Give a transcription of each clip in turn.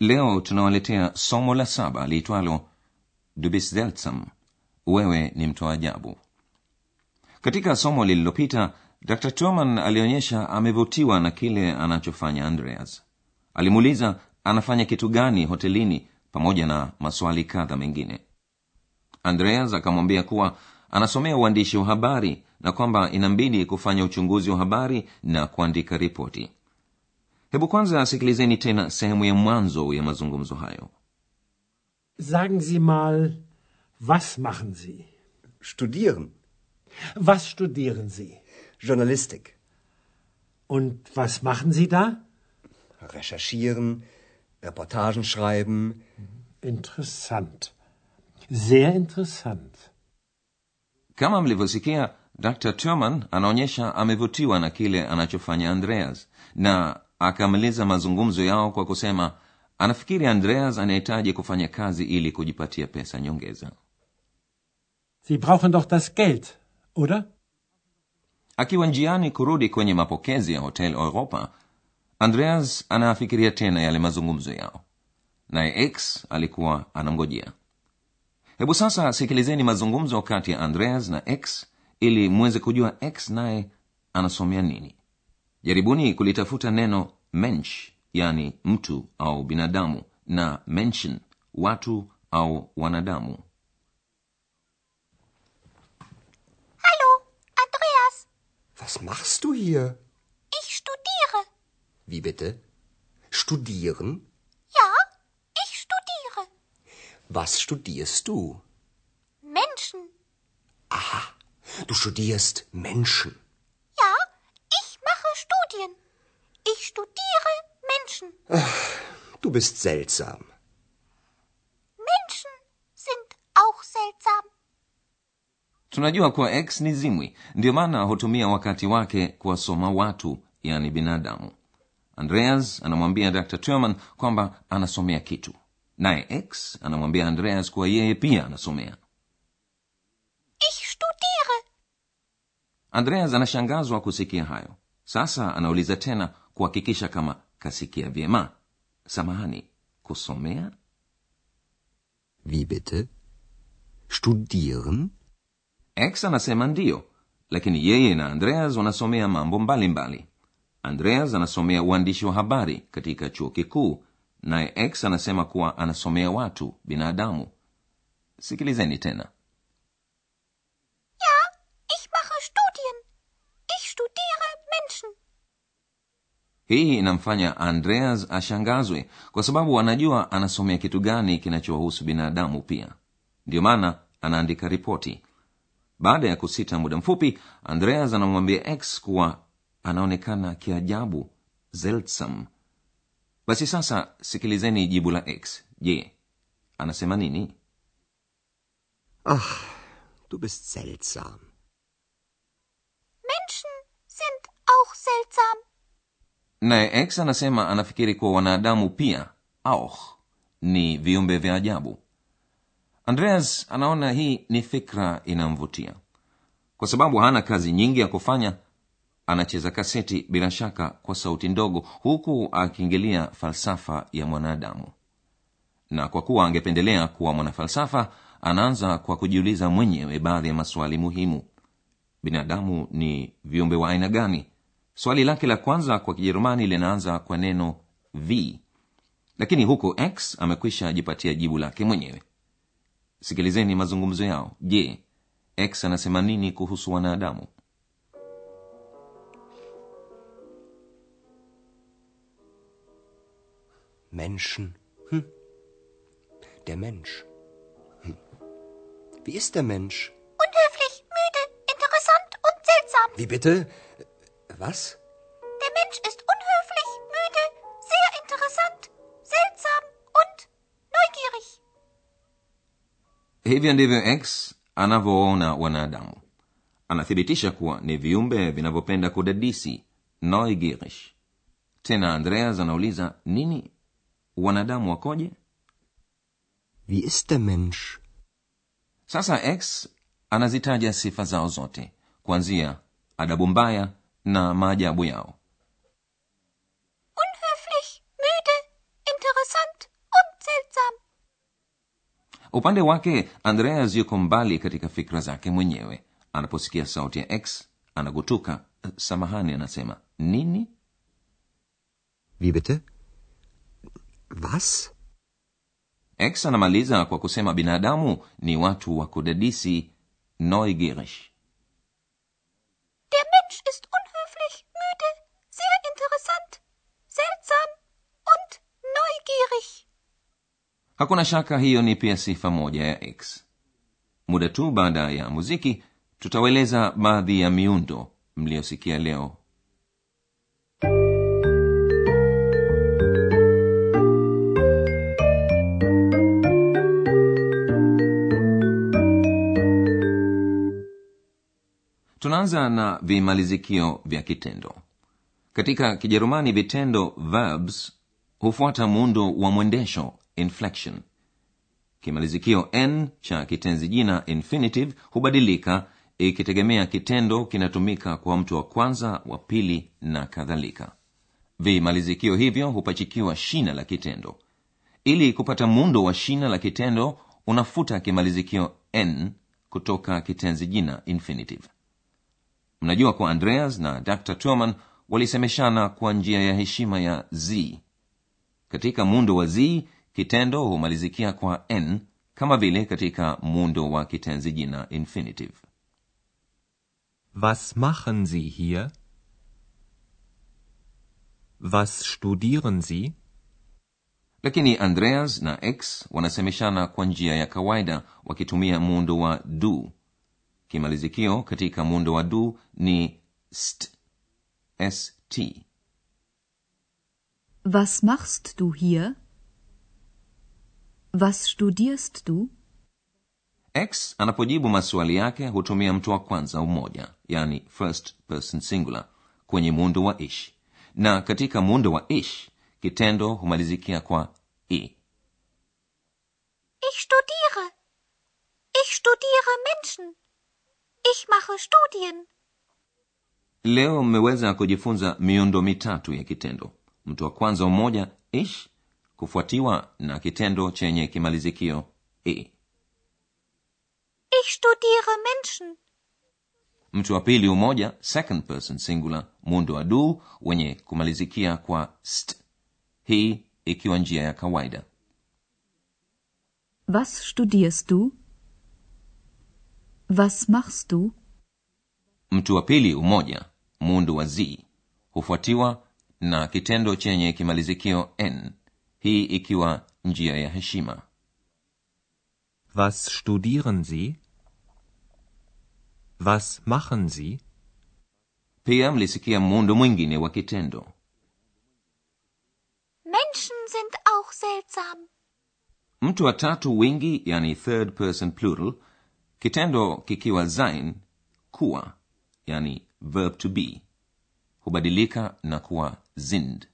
Leo tunawaletea somo la saba liitwalo Du wewe ni mtu wa ajabu. Katika somo lililopita, Dr Turman alionyesha amevutiwa na kile anachofanya Andreas. Alimuuliza anafanya kitu gani hotelini, pamoja na maswali kadha mengine. Andreas akamwambia kuwa anasomea uandishi wa habari na kwamba inambidi kufanya uchunguzi wa habari na kuandika ripoti. Hebu kwanza sikilizeni tena sehemu ya mwanzo ya mazungumzo hayo. Sagen Sie mal, was machen Sie? studieren, Was studieren Sie? Journalistik, Und was machen Sie da? recherchieren, Reportagen schreiben, Interessant. Sehr interessant. Kama mlivyosikia, Dr Turman anaonyesha amevutiwa na kile anachofanya Andreas na akamaliza mazungumzo yao kwa kusema anafikiri Andreas anahitaji kufanya kazi ili kujipatia pesa nyongeza. Sie brauchen doch das Geld, oder? Akiwa njiani kurudi kwenye mapokezi ya Hotel Europa, Andreas anafikiria tena yale mazungumzo yao, naye X alikuwa anamngojea. Hebu sasa sikilizeni mazungumzo kati ya Andreas na X ili mweze kujua X naye anasomea nini. Jaribuni kulitafuta neno mensch, yani mtu au binadamu, na Menschen, watu au wanadamu. Hallo, Andreas. Was machst du hier? Ich studiere. Wie bitte? Studieren? Ja, ich studiere. Was studierst du? Menschen. Du studierst Menschen. Du bist seltsam. Menschen sind auch seltsam. tunajua kuwa x ni zimwi ndiyo maana hutumia wakati wake kuwasoma watu yani binadamu andreas anamwambia dr turman kwamba anasomea kitu naye x anamwambia andreas kuwa yeye pia anasomea Ich studiere. andreas anashangazwa kusikia hayo sasa anauliza tena kuhakikisha kama kasikia vyema samahani kusomea Wie bitte? Studieren? x anasema ndiyo lakini yeye na andreas wanasomea mambo mbalimbali mbali. andreas anasomea uandishi wa habari katika chuo kikuu naye x anasema kuwa anasomea watu binadamu sikilizeni tena Ja, ich mache Studien. Ich studiere Menschen. Hii inamfanya andreas ashangazwe kwa sababu anajua anasomea kitu gani kinachowahusu binadamu pia. Ndiyo maana anaandika ripoti. Baada ya kusita muda mfupi andreas anamwambia x kuwa anaonekana kiajabu zeltsam basi sasa sikilizeni jibu la x. Je anasema nini? Ach, du bist seltsam. Menschen sind auch seltsam. Naye x anasema anafikiri kuwa wanadamu pia auch ni viumbe vya ajabu. Andreas anaona hii ni fikra inamvutia. Kwa sababu hana kazi nyingi ya kufanya anacheza kaseti bila shaka kwa sauti ndogo huku akiingilia falsafa ya mwanadamu. Na kwa kuwa angependelea kuwa mwanafalsafa anaanza kwa kujiuliza mwenyewe baadhi ya maswali muhimu. Binadamu ni viumbe wa aina gani swali lake la kwanza kwa kijerumani linaanza kwa neno v lakini huko x amekwisha jipatia jibu lake mwenyewe sikilizeni mazungumzo yao je x anasema nini kuhusu wanadamu Menschen. Hm. Der Mensch. Hm. Wie ist der Mensch? Unhöflich, müde, interessant und seltsam. Wie bitte? was? Der Mensch ist unhöflich, müde, sehr interessant, seltsam und neugierig. Hivi ndivyo X anavyoona wanadamu. Anathibitisha kuwa ni viumbe vinavyopenda kudadisi, neugierig. Tena Andreas anauliza nini? Wanadamu wakoje? Wie ist der Mensch? Sasa X anazitaja sifa zao zote kuanzia adabu mbaya na maajabu yao Unhöflich, müde, interessant und seltsam. upande wake andreas yuko mbali katika fikra zake mwenyewe anaposikia sauti ya x anagutuka "Eh, samahani anasema nini Wie bitte? Was? x anamaliza kwa kusema binadamu ni watu wa kudadisi neugierig Der Mensch ist unhöflich, müde, sehr interessant, seltsam und neugierig. Hakuna shaka hiyo ni pia sifa moja ya x. Muda tu baada ya muziki tutaweleza baadhi ya miundo mliyosikia leo. Tunaanza na vimalizikio vya kitendo. Katika kijerumani vitendo verbs hufuata muundo wa mwendesho inflection. Kimalizikio n cha kitenzi jina infinitive hubadilika ikitegemea kitendo kinatumika kwa mtu wa kwanza wa pili na kadhalika. Vimalizikio hivyo hupachikiwa shina la kitendo. Ili kupata muundo wa shina la kitendo unafuta kimalizikio n kutoka kitenzi jina infinitive. Mnajua kwa andreas na dr. Turman walisemeshana kwa njia ya heshima ya z. Katika muundo wa z kitendo humalizikia kwa n kama vile katika muundo wa kitenzi jina infinitive Was machen Sie hier? Was studieren Sie? lakini andreas na x wanasemeshana kwa njia ya kawaida wakitumia muundo wa du kimalizikio katika muundo wa du ni st st Was machst du hier? Was studierst du? x anapojibu maswali yake hutumia mtu wa kwanza umoja yani first person singular kwenye muundo wa ish na katika muundo wa ish kitendo humalizikia kwa i Ich studiere. Ich studiere Menschen. Ich mache Studien. leo mmeweza kujifunza miundo mitatu ya kitendo mtu wa kwanza umoja ish kufuatiwa na kitendo chenye kimalizikio e Ich studiere Menschen. mtu wa pili umoja second person singular muundo wa du wenye kumalizikia kwa st hii ikiwa njia ya kawaida Was studierst du? Was machst du? mtu wa pili umoja muundo wa z hufuatiwa na kitendo chenye kimalizikio n hii ikiwa njia ya heshima Was studieren Sie? Was machen Sie? pia mlisikia muundo mwingine wa kitendo Menschen sind auch seltsam. mtu wa tatu wingi yani third person plural kitendo kikiwa sein kuwa yani verb to be hubadilika na kuwa sind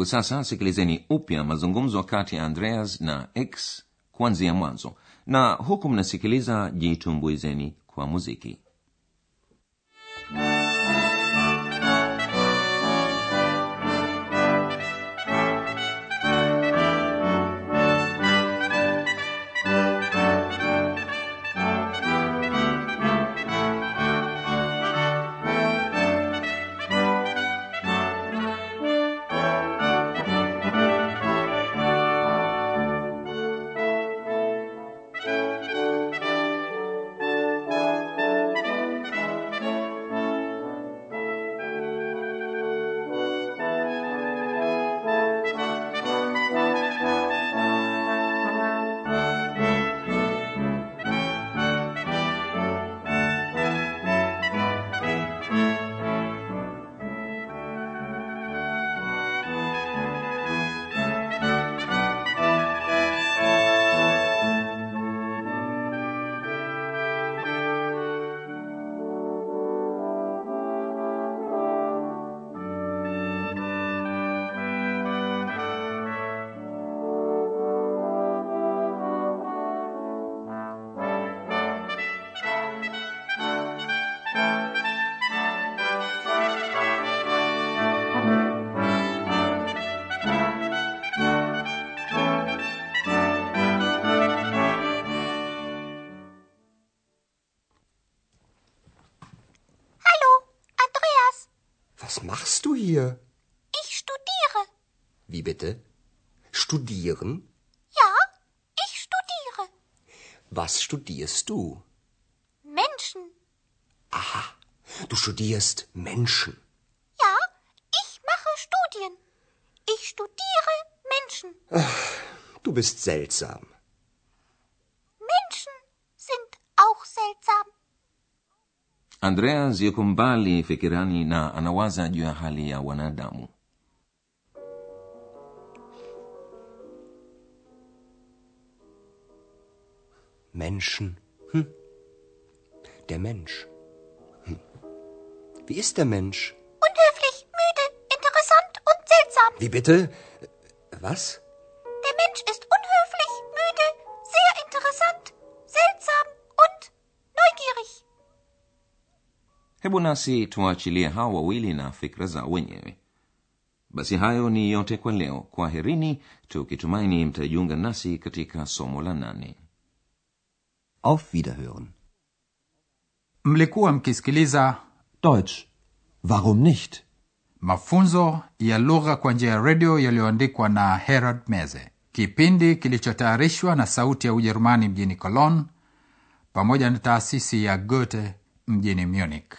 hebu sasa sikilizeni upya mazungumzo kati ya andreas na x kuanzia mwanzo. Na huku mnasikiliza jitumbuizeni kwa muziki machst du hier? Ich studiere. Wie bitte? Studieren? Ja, ich studiere. Was studierst du? Menschen. Du studierst Menschen. Ja, ich mache Studien. Ich studiere Menschen. Du bist seltsam. Menschen sind auch seltsam. Andreas yuko mbali fikirani na anawaza juu ya hali ya wanadamu Menschen. Hm. Der Mensch. Hm. Wie ist der Mensch? Unhöflich, müde, interessant und seltsam. Wie bitte? Was? Hebu nasi tuwaachilie hawa wawili na fikra zao wenyewe basi hayo ni yote kwa leo kwaherini tukitumaini mtajiunga nasi katika somo la nane Auf Wiederhören. mlikuwa mkisikiliza Deutsch. Warum nicht? mafunzo ya lugha kwa njia ya redio yaliyoandikwa na herald meze kipindi kilichotayarishwa na sauti ya ujerumani mjini cologne pamoja na taasisi ya goethe mjini munich